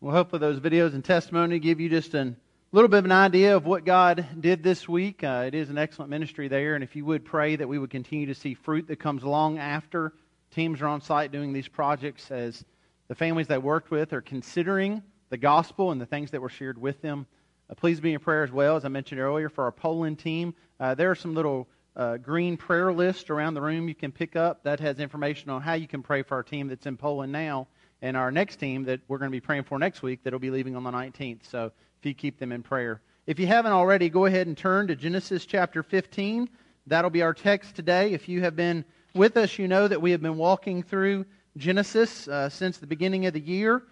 Well, hopefully, those videos and testimony give you just a little bit of an idea of what God did this week. Uh, it is an excellent ministry there, and if you would pray that we would continue to see fruit that comes along after teams are on site doing these projects, as the families they worked with are considering the gospel and the things that were shared with them. Uh, please be in prayer as well, as I mentioned earlier, for our Poland team. Uh, there are some little uh, green prayer lists around the room you can pick up that has information on how you can pray for our team that's in Poland now and our next team that we're going to be praying for next week that'll be leaving on the 19th. So if you keep them in prayer. If you haven't already, go ahead and turn to Genesis chapter 15. That'll be our text today. If you have been with us, you know that we have been walking through Genesis uh, since the beginning of the year.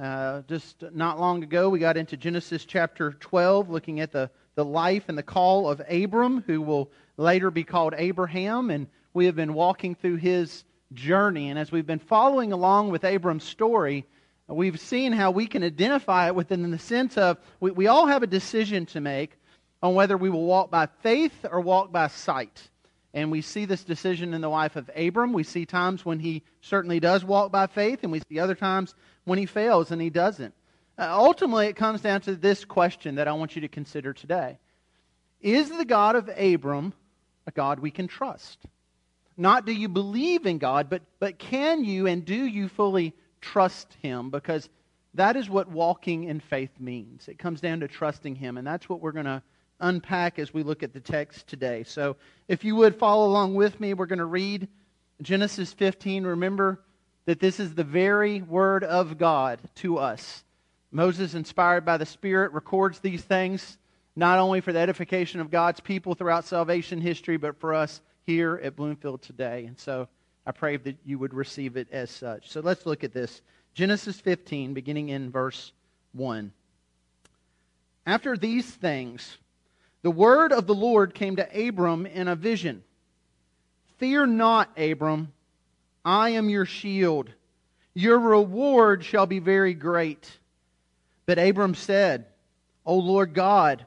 Uh, just not long ago, we got into Genesis chapter 12, looking at the, the life and the call of Abram, who will later be called Abraham. And we have been walking through his journey. And as we've been following along with Abram's story, we've seen how we can identify it within the sense of we, we all have a decision to make on whether we will walk by faith or walk by sight. And we see this decision in the life of Abram. We see times when he certainly does walk by faith, and we see other times when he fails and he doesn't. Uh, ultimately, it comes down to this question that I want you to consider today Is the God of Abram a God we can trust? Not do you believe in God, but, but can you and do you fully trust Him? Because that is what walking in faith means. It comes down to trusting Him, and that's what we're going to unpack as we look at the text today. So if you would follow along with me, we're going to read Genesis 15. Remember that this is the very word of God to us. Moses, inspired by the Spirit, records these things not only for the edification of God's people throughout salvation history, but for us here at Bloomfield today. And so I pray that you would receive it as such. So let's look at this. Genesis 15, beginning in verse 1. After these things, the word of the Lord came to Abram in a vision Fear not, Abram, I am your shield. Your reward shall be very great. But Abram said, O Lord God,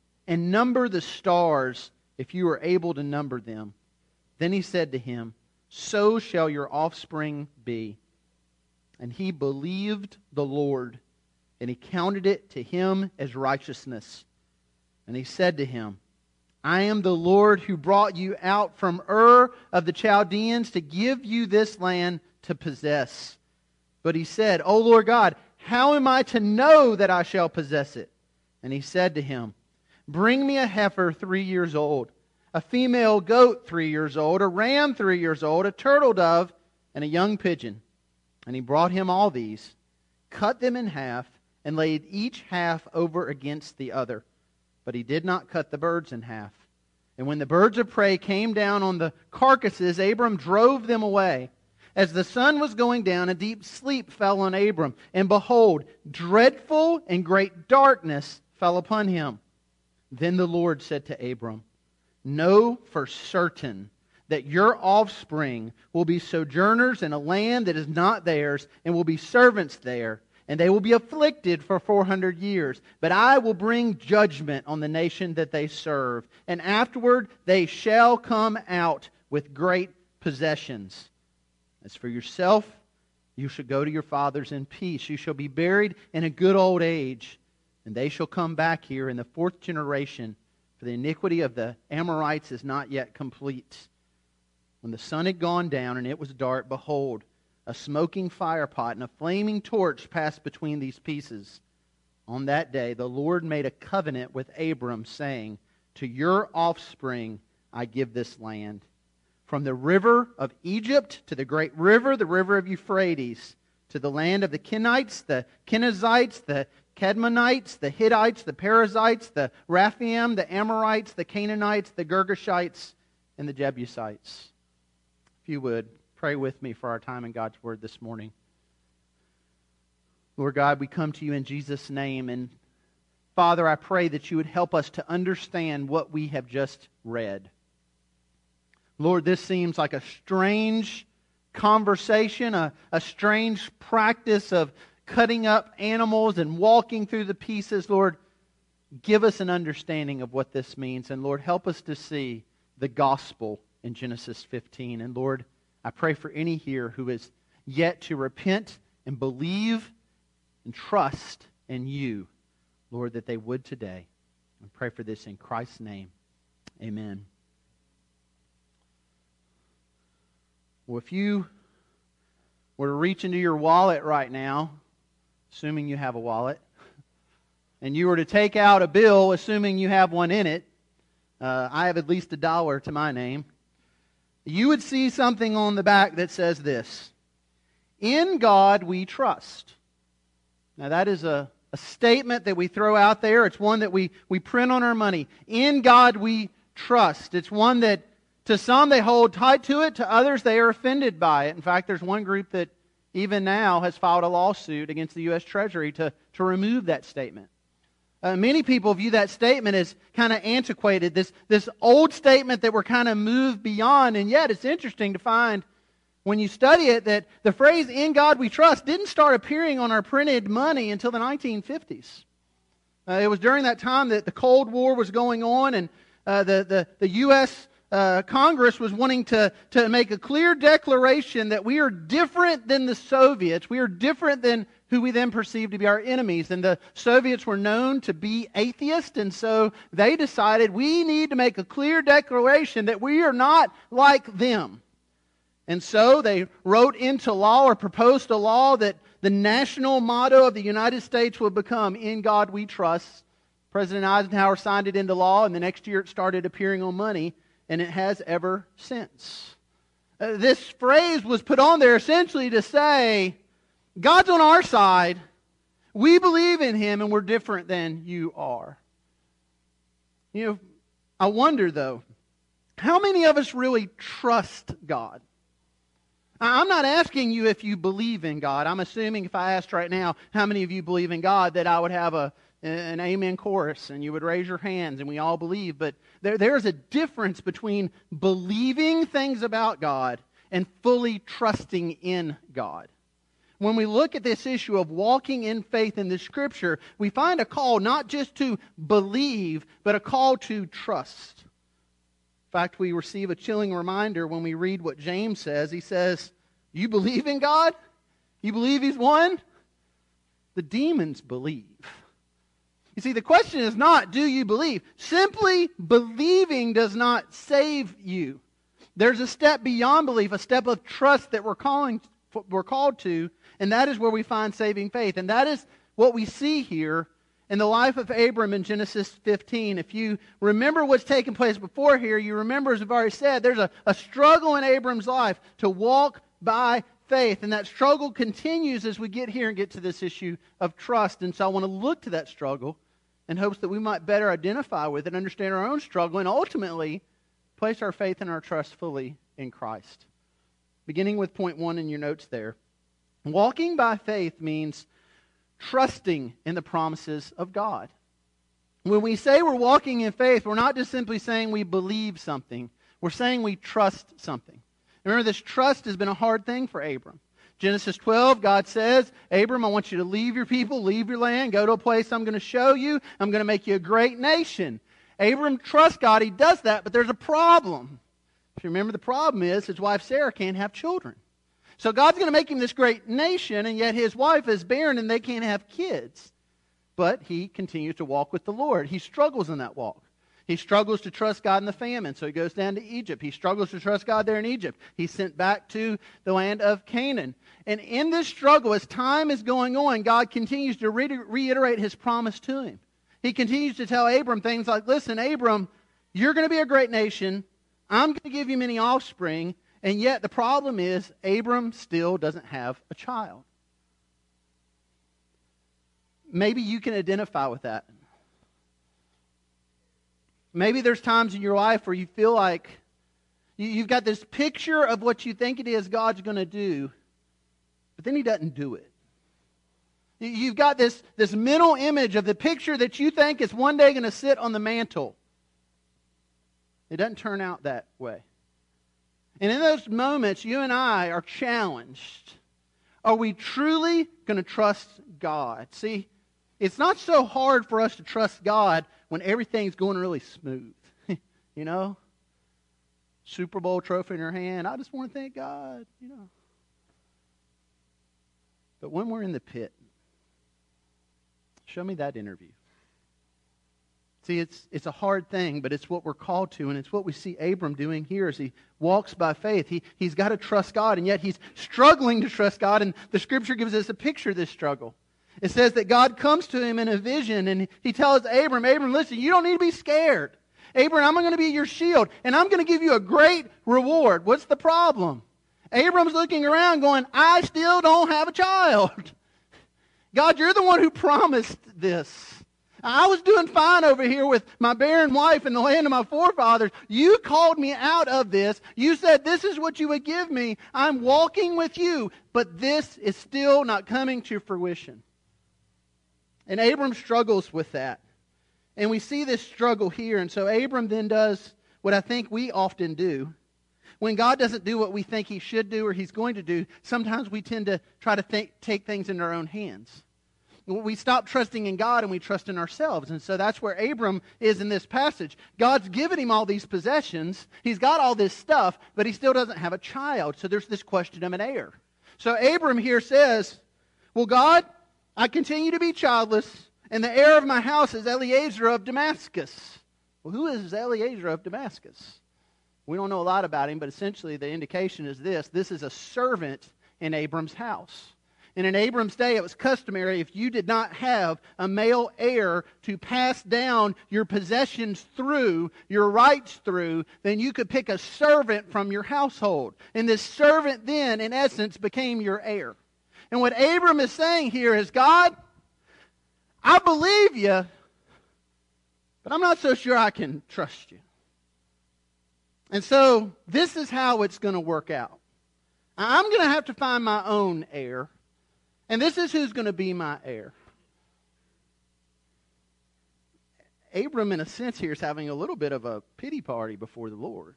and number the stars if you are able to number them. Then he said to him, So shall your offspring be. And he believed the Lord, and he counted it to him as righteousness. And he said to him, I am the Lord who brought you out from Ur of the Chaldeans to give you this land to possess. But he said, O Lord God, how am I to know that I shall possess it? And he said to him, Bring me a heifer three years old, a female goat three years old, a ram three years old, a turtle dove, and a young pigeon. And he brought him all these, cut them in half, and laid each half over against the other. But he did not cut the birds in half. And when the birds of prey came down on the carcasses, Abram drove them away. As the sun was going down, a deep sleep fell on Abram. And behold, dreadful and great darkness fell upon him. Then the Lord said to Abram, Know for certain that your offspring will be sojourners in a land that is not theirs, and will be servants there, and they will be afflicted for 400 years. But I will bring judgment on the nation that they serve, and afterward they shall come out with great possessions. As for yourself, you shall go to your fathers in peace. You shall be buried in a good old age and they shall come back here in the fourth generation, for the iniquity of the Amorites is not yet complete. When the sun had gone down and it was dark, behold, a smoking firepot and a flaming torch passed between these pieces. On that day, the Lord made a covenant with Abram, saying, To your offspring I give this land. From the river of Egypt to the great river, the river of Euphrates, to the land of the Kenites, the Kenizzites, the Kadmonites, the Hittites, the Perizzites, the Rephaim, the Amorites, the Canaanites, the Girgashites, and the Jebusites. If you would, pray with me for our time in God's Word this morning. Lord God, we come to you in Jesus' name. And Father, I pray that you would help us to understand what we have just read. Lord, this seems like a strange conversation, a, a strange practice of cutting up animals and walking through the pieces. Lord, give us an understanding of what this means. And Lord, help us to see the gospel in Genesis 15. And Lord, I pray for any here who is yet to repent and believe and trust in you, Lord, that they would today. I pray for this in Christ's name. Amen. Well, if you were to reach into your wallet right now, assuming you have a wallet, and you were to take out a bill, assuming you have one in it, uh, I have at least a dollar to my name, you would see something on the back that says this In God we trust. Now, that is a, a statement that we throw out there. It's one that we, we print on our money. In God we trust. It's one that to some they hold tight to it, to others they are offended by it. In fact, there's one group that even now has filed a lawsuit against the U.S. Treasury to, to remove that statement. Uh, many people view that statement as kind of antiquated, this, this old statement that we're kind of moved beyond, and yet it's interesting to find when you study it that the phrase in God we trust didn't start appearing on our printed money until the 1950s. Uh, it was during that time that the Cold War was going on, and uh, the, the, the U.S. Uh, Congress was wanting to, to make a clear declaration that we are different than the Soviets. We are different than who we then perceived to be our enemies. And the Soviets were known to be atheists, and so they decided we need to make a clear declaration that we are not like them. And so they wrote into law or proposed a law that the national motto of the United States would become In God We Trust. President Eisenhower signed it into law, and the next year it started appearing on money, and it has ever since. Uh, this phrase was put on there essentially to say, God's on our side. We believe in Him, and we're different than you are. You know, I wonder, though, how many of us really trust God? I'm not asking you if you believe in God. I'm assuming if I asked right now, how many of you believe in God, that I would have a, an amen chorus and you would raise your hands and we all believe. But there, there's a difference between believing things about God and fully trusting in God. When we look at this issue of walking in faith in the scripture, we find a call not just to believe, but a call to trust. In fact, we receive a chilling reminder when we read what James says. He says, You believe in God? You believe He's one? The demons believe. You see, the question is not, do you believe? Simply believing does not save you. There's a step beyond belief, a step of trust that we're, calling, we're called to, and that is where we find saving faith. And that is what we see here in the life of Abram in Genesis 15, if you remember what's taken place before here, you remember, as I've already said, there's a, a struggle in Abram's life to walk by faith. And that struggle continues as we get here and get to this issue of trust. And so I want to look to that struggle in hopes that we might better identify with it, understand our own struggle, and ultimately place our faith and our trust fully in Christ. Beginning with point one in your notes there. Walking by faith means trusting in the promises of God. When we say we're walking in faith, we're not just simply saying we believe something, we're saying we trust something. Remember, this trust has been a hard thing for Abram. Genesis 12, God says, Abram, I want you to leave your people, leave your land, go to a place I'm going to show you. I'm going to make you a great nation. Abram trusts God. He does that, but there's a problem. If you remember, the problem is his wife Sarah can't have children. So God's going to make him this great nation, and yet his wife is barren and they can't have kids. But he continues to walk with the Lord. He struggles in that walk. He struggles to trust God in the famine, so he goes down to Egypt. He struggles to trust God there in Egypt. He's sent back to the land of Canaan. And in this struggle, as time is going on, God continues to re- reiterate his promise to him. He continues to tell Abram things like, Listen, Abram, you're going to be a great nation. I'm going to give you many offspring. And yet, the problem is, Abram still doesn't have a child. Maybe you can identify with that. Maybe there's times in your life where you feel like you've got this picture of what you think it is God's going to do, but then He doesn't do it. You've got this, this mental image of the picture that you think is one day going to sit on the mantle. It doesn't turn out that way. And in those moments, you and I are challenged. Are we truly going to trust God? See, it's not so hard for us to trust God when everything's going really smooth. you know? Super Bowl trophy in your hand. I just want to thank God, you know. But when we're in the pit, show me that interview. See, it's, it's a hard thing, but it's what we're called to, and it's what we see Abram doing here as he walks by faith. He, he's got to trust God, and yet he's struggling to trust God, and the scripture gives us a picture of this struggle. It says that God comes to him in a vision, and he tells Abram, Abram, listen, you don't need to be scared. Abram, I'm going to be your shield, and I'm going to give you a great reward. What's the problem? Abram's looking around going, I still don't have a child. God, you're the one who promised this. I was doing fine over here with my barren wife in the land of my forefathers. You called me out of this. You said this is what you would give me. I'm walking with you, but this is still not coming to fruition. And Abram struggles with that. And we see this struggle here. And so Abram then does what I think we often do. When God doesn't do what we think he should do or he's going to do, sometimes we tend to try to think, take things in our own hands. We stop trusting in God and we trust in ourselves. And so that's where Abram is in this passage. God's given him all these possessions. He's got all this stuff, but he still doesn't have a child. So there's this question of an heir. So Abram here says, Well, God, I continue to be childless, and the heir of my house is Eliezer of Damascus. Well, who is Eliezer of Damascus? We don't know a lot about him, but essentially the indication is this this is a servant in Abram's house. And in Abram's day, it was customary if you did not have a male heir to pass down your possessions through, your rights through, then you could pick a servant from your household. And this servant then, in essence, became your heir. And what Abram is saying here is God, I believe you, but I'm not so sure I can trust you. And so this is how it's going to work out. I'm going to have to find my own heir. And this is who's going to be my heir. Abram, in a sense, here is having a little bit of a pity party before the Lord.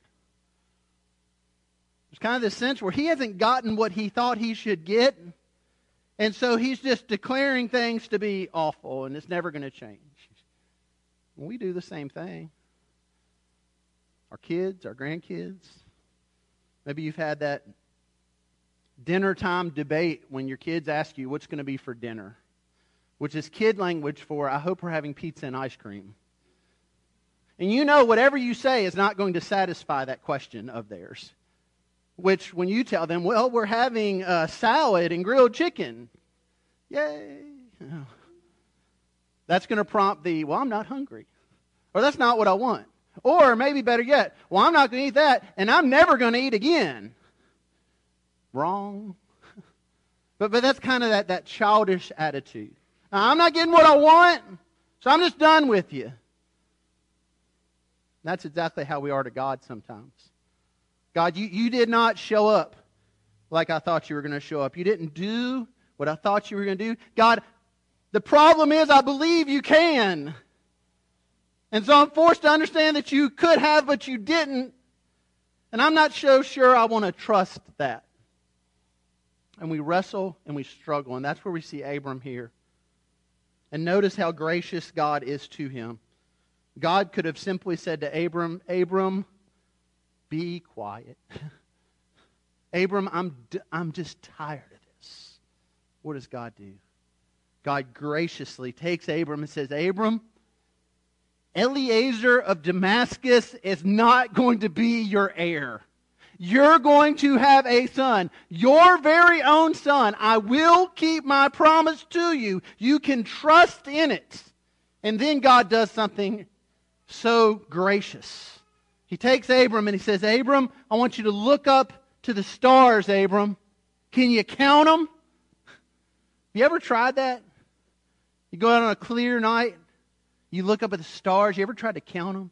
There's kind of this sense where he hasn't gotten what he thought he should get. And so he's just declaring things to be awful and it's never going to change. We do the same thing. Our kids, our grandkids. Maybe you've had that dinner time debate when your kids ask you what's going to be for dinner, which is kid language for I hope we're having pizza and ice cream. And you know whatever you say is not going to satisfy that question of theirs. Which, when you tell them, well, we're having a salad and grilled chicken, yay. That's going to prompt the, well, I'm not hungry. Or that's not what I want. Or maybe better yet, well, I'm not going to eat that, and I'm never going to eat again. Wrong. But, but that's kind of that, that childish attitude. I'm not getting what I want, so I'm just done with you. That's exactly how we are to God sometimes. God, you, you did not show up like I thought you were going to show up. You didn't do what I thought you were going to do. God, the problem is I believe you can. And so I'm forced to understand that you could have, but you didn't. And I'm not so sure I want to trust that. And we wrestle and we struggle. And that's where we see Abram here. And notice how gracious God is to him. God could have simply said to Abram, Abram, be quiet. Abram, I'm, d- I'm just tired of this. What does God do? God graciously takes Abram and says, Abram, Eliezer of Damascus is not going to be your heir. You're going to have a son, your very own son. I will keep my promise to you. You can trust in it. And then God does something so gracious. He takes Abram and he says, Abram, I want you to look up to the stars, Abram. Can you count them? You ever tried that? You go out on a clear night, you look up at the stars. You ever tried to count them?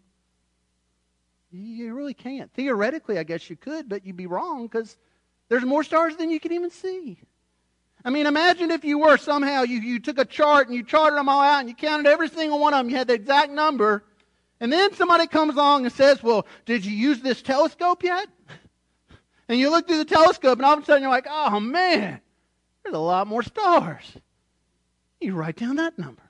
You really can't. Theoretically, I guess you could, but you'd be wrong because there's more stars than you can even see. I mean, imagine if you were somehow, you, you took a chart and you charted them all out and you counted every single one of them. You had the exact number. And then somebody comes along and says, Well, did you use this telescope yet? And you look through the telescope and all of a sudden you're like, Oh man, there's a lot more stars. You write down that number.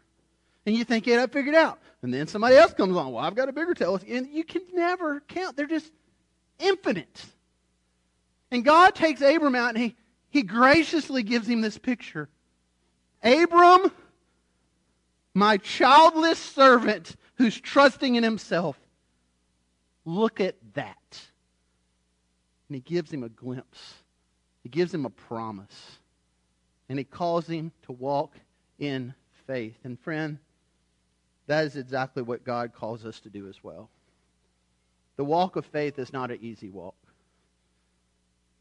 And you think you I figured out. And then somebody else comes along. Well, I've got a bigger telescope. And you can never count. They're just infinite. And God takes Abram out and he, he graciously gives him this picture. Abram, my childless servant who's trusting in himself, look at that. And he gives him a glimpse, he gives him a promise, and he calls him to walk in faith. And friend, that is exactly what God calls us to do as well. The walk of faith is not an easy walk.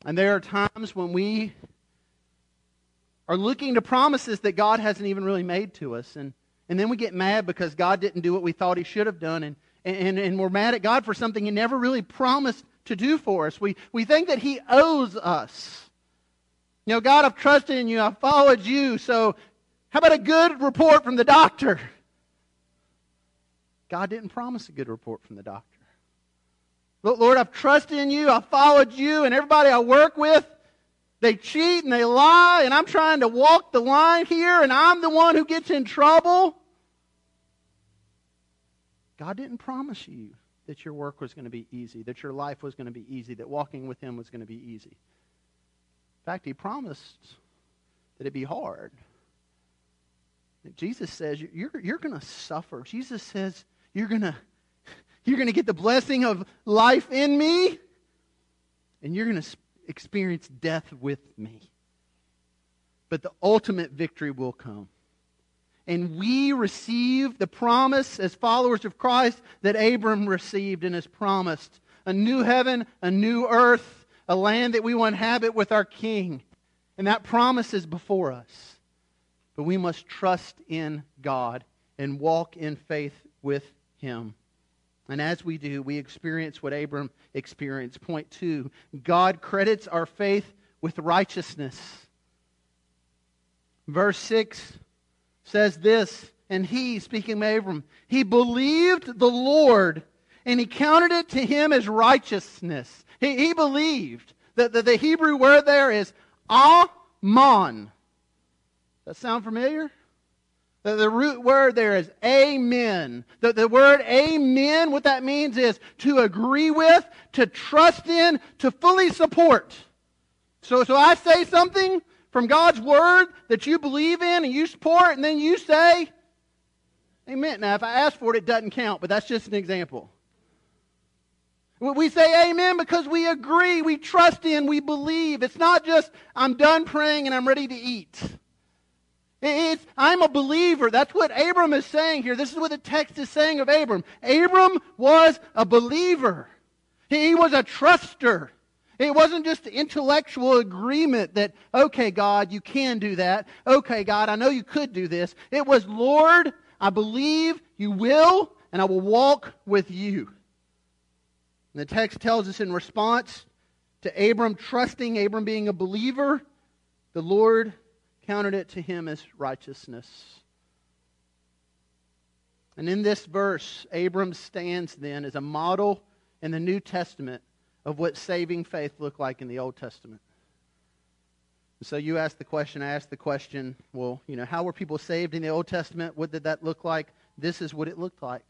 And there are times when we are looking to promises that God hasn't even really made to us. And, and then we get mad because God didn't do what we thought He should have done. And, and, and we're mad at God for something He never really promised to do for us. We, we think that He owes us. You know, God, I've trusted in you. I've followed you. So how about a good report from the doctor? God didn't promise a good report from the doctor. Lord, I've trusted in you. I've followed you, and everybody I work with, they cheat and they lie, and I'm trying to walk the line here, and I'm the one who gets in trouble. God didn't promise you that your work was going to be easy, that your life was going to be easy, that walking with Him was going to be easy. In fact, He promised that it'd be hard. Jesus says you're, you're going to suffer. Jesus says you're going to you're going to get the blessing of life in me, and you're going to experience death with me. But the ultimate victory will come. And we receive the promise as followers of Christ that Abram received and is promised a new heaven, a new earth, a land that we will inhabit with our King. And that promise is before us. But we must trust in God and walk in faith with Him. And as we do, we experience what Abram experienced. Point two God credits our faith with righteousness. Verse 6 says this, and he, speaking of Abram, he believed the Lord, and he counted it to him as righteousness. He, he believed. that the, the Hebrew word there is. Does that sound familiar? The, the, root word there is amen. The, the word amen, what that means is to agree with, to trust in, to fully support. So, so I say something from God's word that you believe in and you support, and then you say, amen. Now, if I ask for it, it doesn't count, but that's just an example. We say amen because we agree, we trust in, we believe. It's not just, I'm done praying and I'm ready to eat. It's, I'm a believer. That's what Abram is saying here. This is what the text is saying of Abram. Abram was a believer. He was a truster. It wasn't just intellectual agreement that, okay, God, you can do that. Okay, God, I know you could do this. It was, Lord, I believe you will, and I will walk with you. And the text tells us in response to Abram trusting, Abram being a believer, the Lord counted it to him as righteousness. And in this verse, Abram stands then as a model in the New Testament of what saving faith looked like in the Old Testament. So you ask the question, I ask the question, well, you know, how were people saved in the Old Testament? What did that look like? This is what it looked like.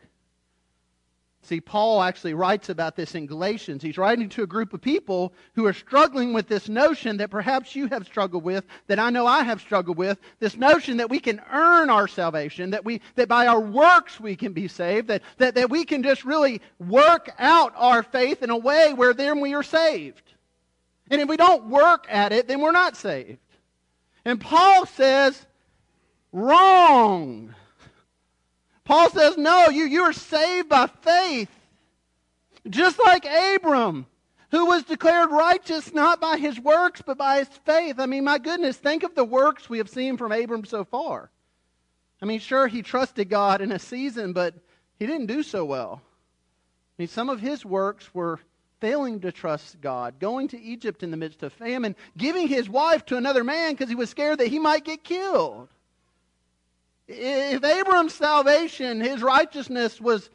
See, Paul actually writes about this in Galatians. He's writing to a group of people who are struggling with this notion that perhaps you have struggled with, that I know I have struggled with, this notion that we can earn our salvation, that, we, that by our works we can be saved, that, that, that we can just really work out our faith in a way where then we are saved. And if we don't work at it, then we're not saved. And Paul says, wrong. Paul says, no, you, you are saved by faith. Just like Abram, who was declared righteous not by his works, but by his faith. I mean, my goodness, think of the works we have seen from Abram so far. I mean, sure, he trusted God in a season, but he didn't do so well. I mean, some of his works were failing to trust God, going to Egypt in the midst of famine, giving his wife to another man because he was scared that he might get killed. If Abram's salvation, his righteousness was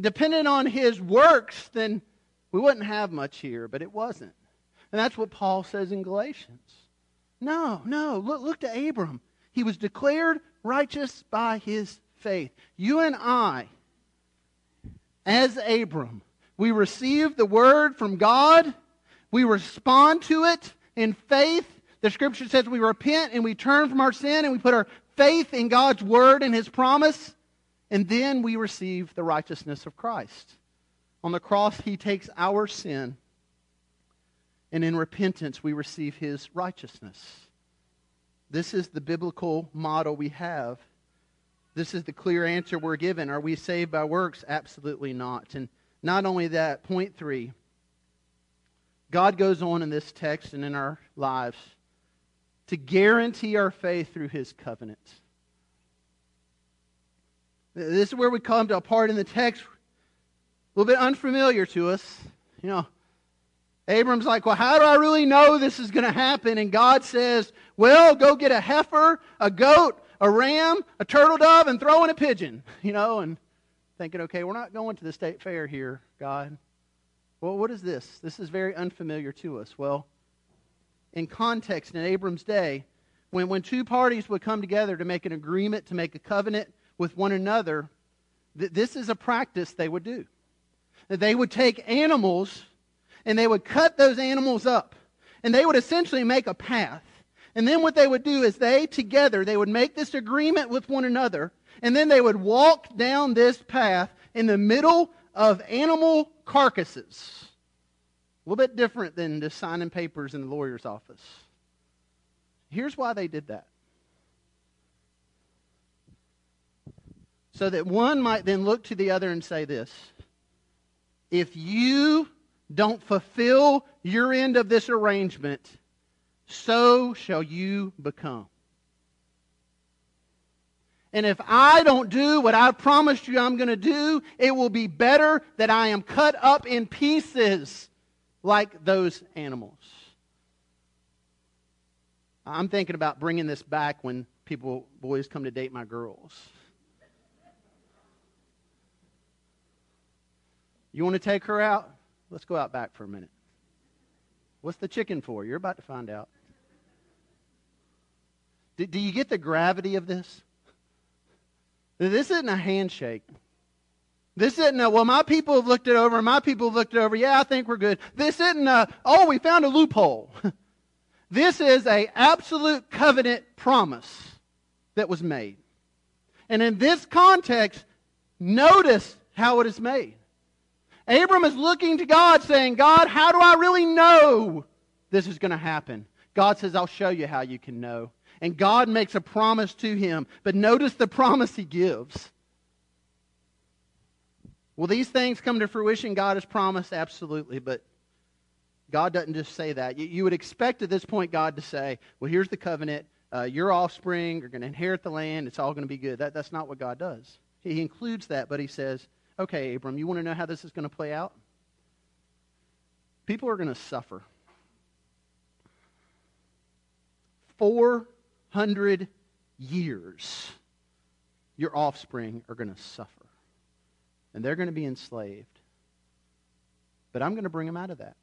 dependent on his works, then we wouldn't have much here, but it wasn't. And that's what Paul says in Galatians. No, no, look, look to Abram. He was declared righteous by his faith. You and I, as Abram, we receive the word from God, we respond to it in faith. The scripture says we repent and we turn from our sin and we put our faith in God's word and his promise, and then we receive the righteousness of Christ. On the cross, he takes our sin, and in repentance, we receive his righteousness. This is the biblical model we have. This is the clear answer we're given. Are we saved by works? Absolutely not. And not only that, point three, God goes on in this text and in our lives to guarantee our faith through his covenant. This is where we come to a part in the text a little bit unfamiliar to us. You know, Abram's like, well, how do I really know this is going to happen? And God says, well, go get a heifer, a goat, a ram, a turtle dove, and throw in a pigeon. You know, and thinking, okay, we're not going to the state fair here, God. Well, what is this? This is very unfamiliar to us. Well, in context, in Abram's day, when, when two parties would come together to make an agreement, to make a covenant with one another, th- this is a practice they would do. That They would take animals and they would cut those animals up. And they would essentially make a path. And then what they would do is they together, they would make this agreement with one another and then they would walk down this path in the middle of animal carcasses. Little bit different than just signing papers in the lawyer's office. Here's why they did that. So that one might then look to the other and say this If you don't fulfill your end of this arrangement, so shall you become. And if I don't do what I promised you I'm going to do, it will be better that I am cut up in pieces like those animals. I'm thinking about bringing this back when people, boys, come to date my girls. You want to take her out? Let's go out back for a minute. What's the chicken for? You're about to find out. Do, do you get the gravity of this? This isn't a handshake. This isn't a, well, my people have looked it over, my people have looked it over. Yeah, I think we're good. This isn't a, oh, we found a loophole. this is a absolute covenant promise that was made. And in this context, notice how it is made. Abram is looking to God saying, God, how do I really know this is going to happen? God says, I'll show you how you can know and God makes a promise to him. But notice the promise he gives. Will these things come to fruition? God has promised, absolutely. But God doesn't just say that. You, you would expect at this point God to say, well, here's the covenant. Uh, your offspring are going to inherit the land. It's all going to be good. That, that's not what God does. He includes that, but he says, okay, Abram, you want to know how this is going to play out? People are going to suffer. Four hundred years, your offspring are going to suffer. And they're going to be enslaved. But I'm going to bring them out of that.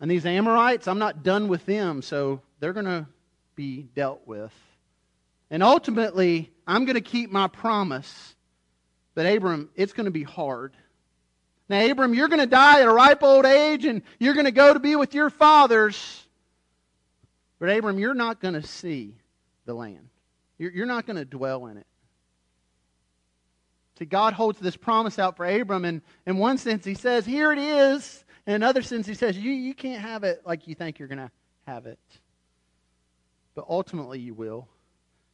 And these Amorites, I'm not done with them, so they're going to be dealt with. And ultimately, I'm going to keep my promise. But Abram, it's going to be hard. Now, Abram, you're going to die at a ripe old age, and you're going to go to be with your fathers. But Abram, you're not going to see the land. You're, not going to dwell in it. See, God holds this promise out for Abram, and in one sense, He says, Here it is. In another sense, He says, You, you can't have it like you think you're going to have it. But ultimately, you will.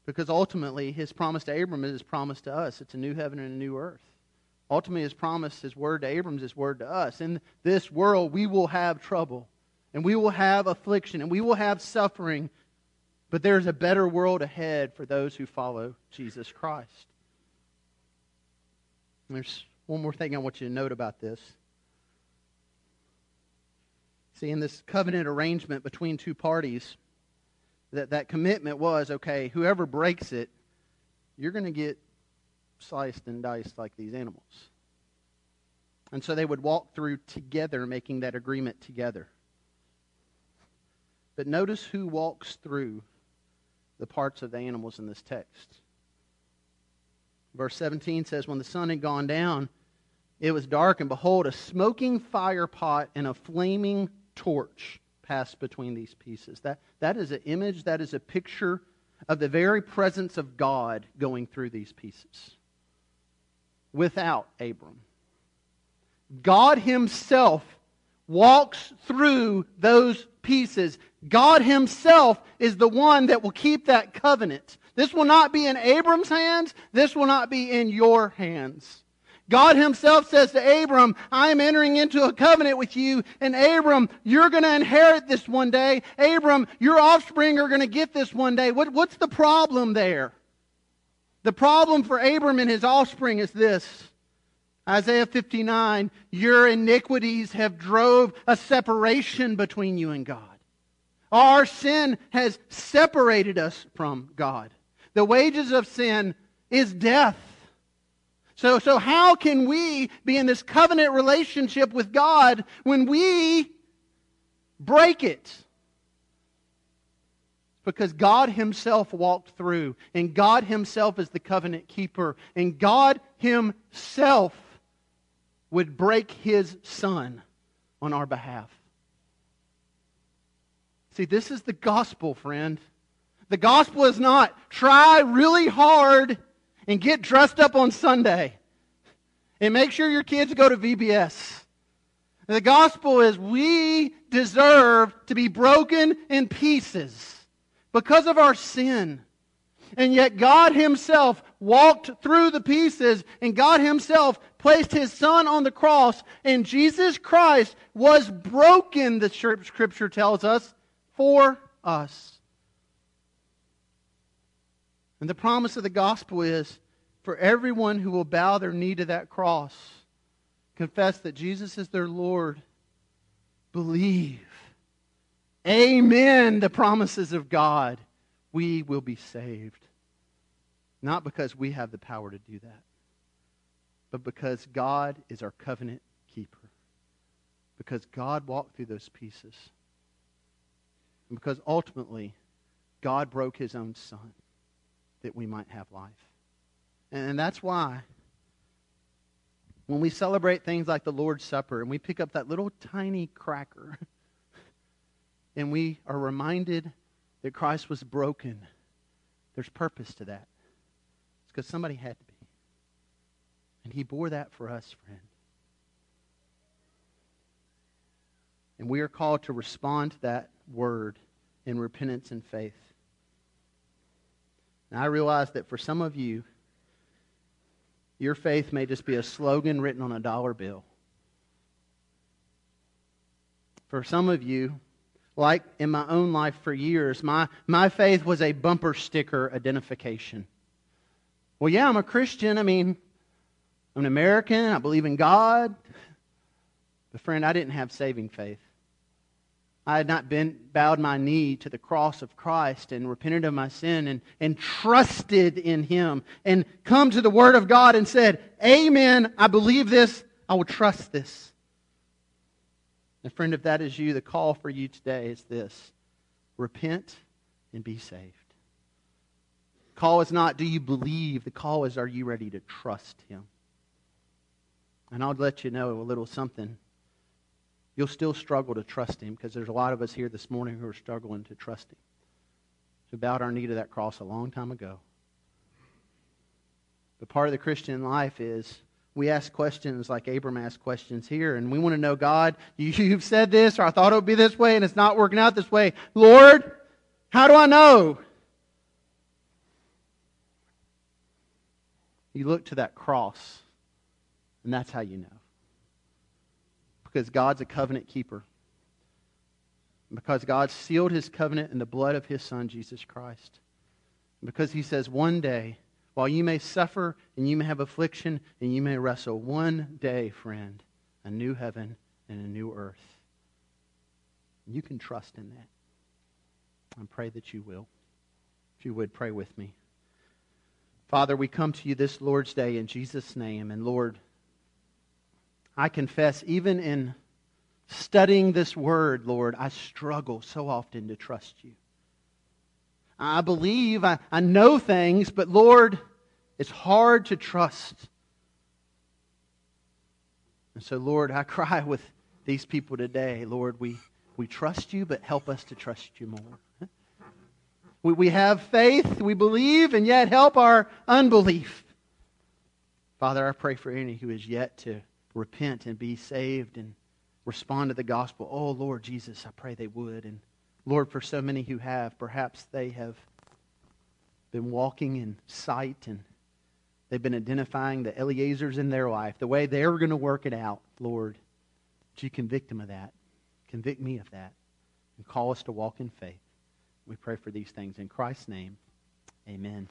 Because ultimately, His promise to Abram is His promise to us. It's a new heaven and a new earth. Ultimately, His promise, His word to Abram is His word to us. In this world, we will have trouble and we will have affliction and we will have suffering, but there's a better world ahead for those who follow Jesus Christ. There's one more thing I want you to note about this. See, in this covenant arrangement between two parties, that, that commitment was okay, whoever breaks it, you're going to get sliced and diced like these animals. And so they would walk through together, making that agreement together. But notice who walks through the parts of the animals in this text. Verse 17 says, When the sun had gone down, it was dark, and behold, a smoking fire pot and a flaming torch passed between these pieces. That, that is an image, that is a picture of the very presence of God going through these pieces without Abram. God Himself walks through those pieces. God Himself is the one that will keep that covenant. This will not be in Abram's hands. This will not be in your hands. God Himself says to Abram, I am entering into a covenant with you, and Abram, you're going to inherit this one day. Abram, your offspring are going to get this one day. What, what's the problem there? The problem for Abram and his offspring is this. Isaiah 59, your iniquities have drove a separation between you and God. Our sin has separated us from God. The wages of sin is death. So, so how can we be in this covenant relationship with God when we break it? Because God Himself walked through, and God Himself is the covenant keeper, and God Himself would break His Son on our behalf. See, this is the gospel, friend. The gospel is not try really hard and get dressed up on Sunday and make sure your kids go to VBS. The gospel is we deserve to be broken in pieces because of our sin. And yet God Himself walked through the pieces, and God Himself placed His Son on the cross, and Jesus Christ was broken, the Scripture tells us, for us. And the promise of the gospel is for everyone who will bow their knee to that cross, confess that Jesus is their Lord, believe. Amen, the promises of God. We will be saved. Not because we have the power to do that, but because God is our covenant keeper. Because God walked through those pieces. And because ultimately, God broke his own son that we might have life. And that's why when we celebrate things like the Lord's Supper and we pick up that little tiny cracker and we are reminded that Christ was broken, there's purpose to that. It's because somebody had to be. And he bore that for us, friend. And we are called to respond to that word in repentance and faith. Now, I realize that for some of you, your faith may just be a slogan written on a dollar bill. For some of you, like in my own life for years, my, my faith was a bumper sticker identification. Well, yeah, I'm a Christian. I mean, I'm an American. I believe in God. But, friend, I didn't have saving faith. I had not been bowed my knee to the cross of Christ and repented of my sin and, and trusted in Him and come to the Word of God and said, Amen, I believe this, I will trust this. And friend, if that is you, the call for you today is this repent and be saved. The call is not, do you believe? The call is, are you ready to trust Him? And I'll let you know a little something you'll still struggle to trust Him because there's a lot of us here this morning who are struggling to trust Him. We bowed our knee to that cross a long time ago. But part of the Christian life is we ask questions like Abram asked questions here, and we want to know, God, you've said this, or I thought it would be this way, and it's not working out this way. Lord, how do I know? You look to that cross, and that's how you know because God's a covenant keeper. Because God sealed his covenant in the blood of his Son, Jesus Christ. Because he says, one day, while you may suffer and you may have affliction and you may wrestle, one day, friend, a new heaven and a new earth. You can trust in that. I pray that you will. If you would, pray with me. Father, we come to you this Lord's Day in Jesus' name. And Lord, I confess, even in studying this word, Lord, I struggle so often to trust you. I believe, I, I know things, but Lord, it's hard to trust. And so, Lord, I cry with these people today. Lord, we, we trust you, but help us to trust you more. We, we have faith, we believe, and yet help our unbelief. Father, I pray for any who is yet to repent and be saved and respond to the gospel. Oh, Lord Jesus, I pray they would. And Lord, for so many who have, perhaps they have been walking in sight and they've been identifying the Eliezers in their life, the way they're going to work it out. Lord, would you convict them of that? Convict me of that. And call us to walk in faith. We pray for these things in Christ's name. Amen.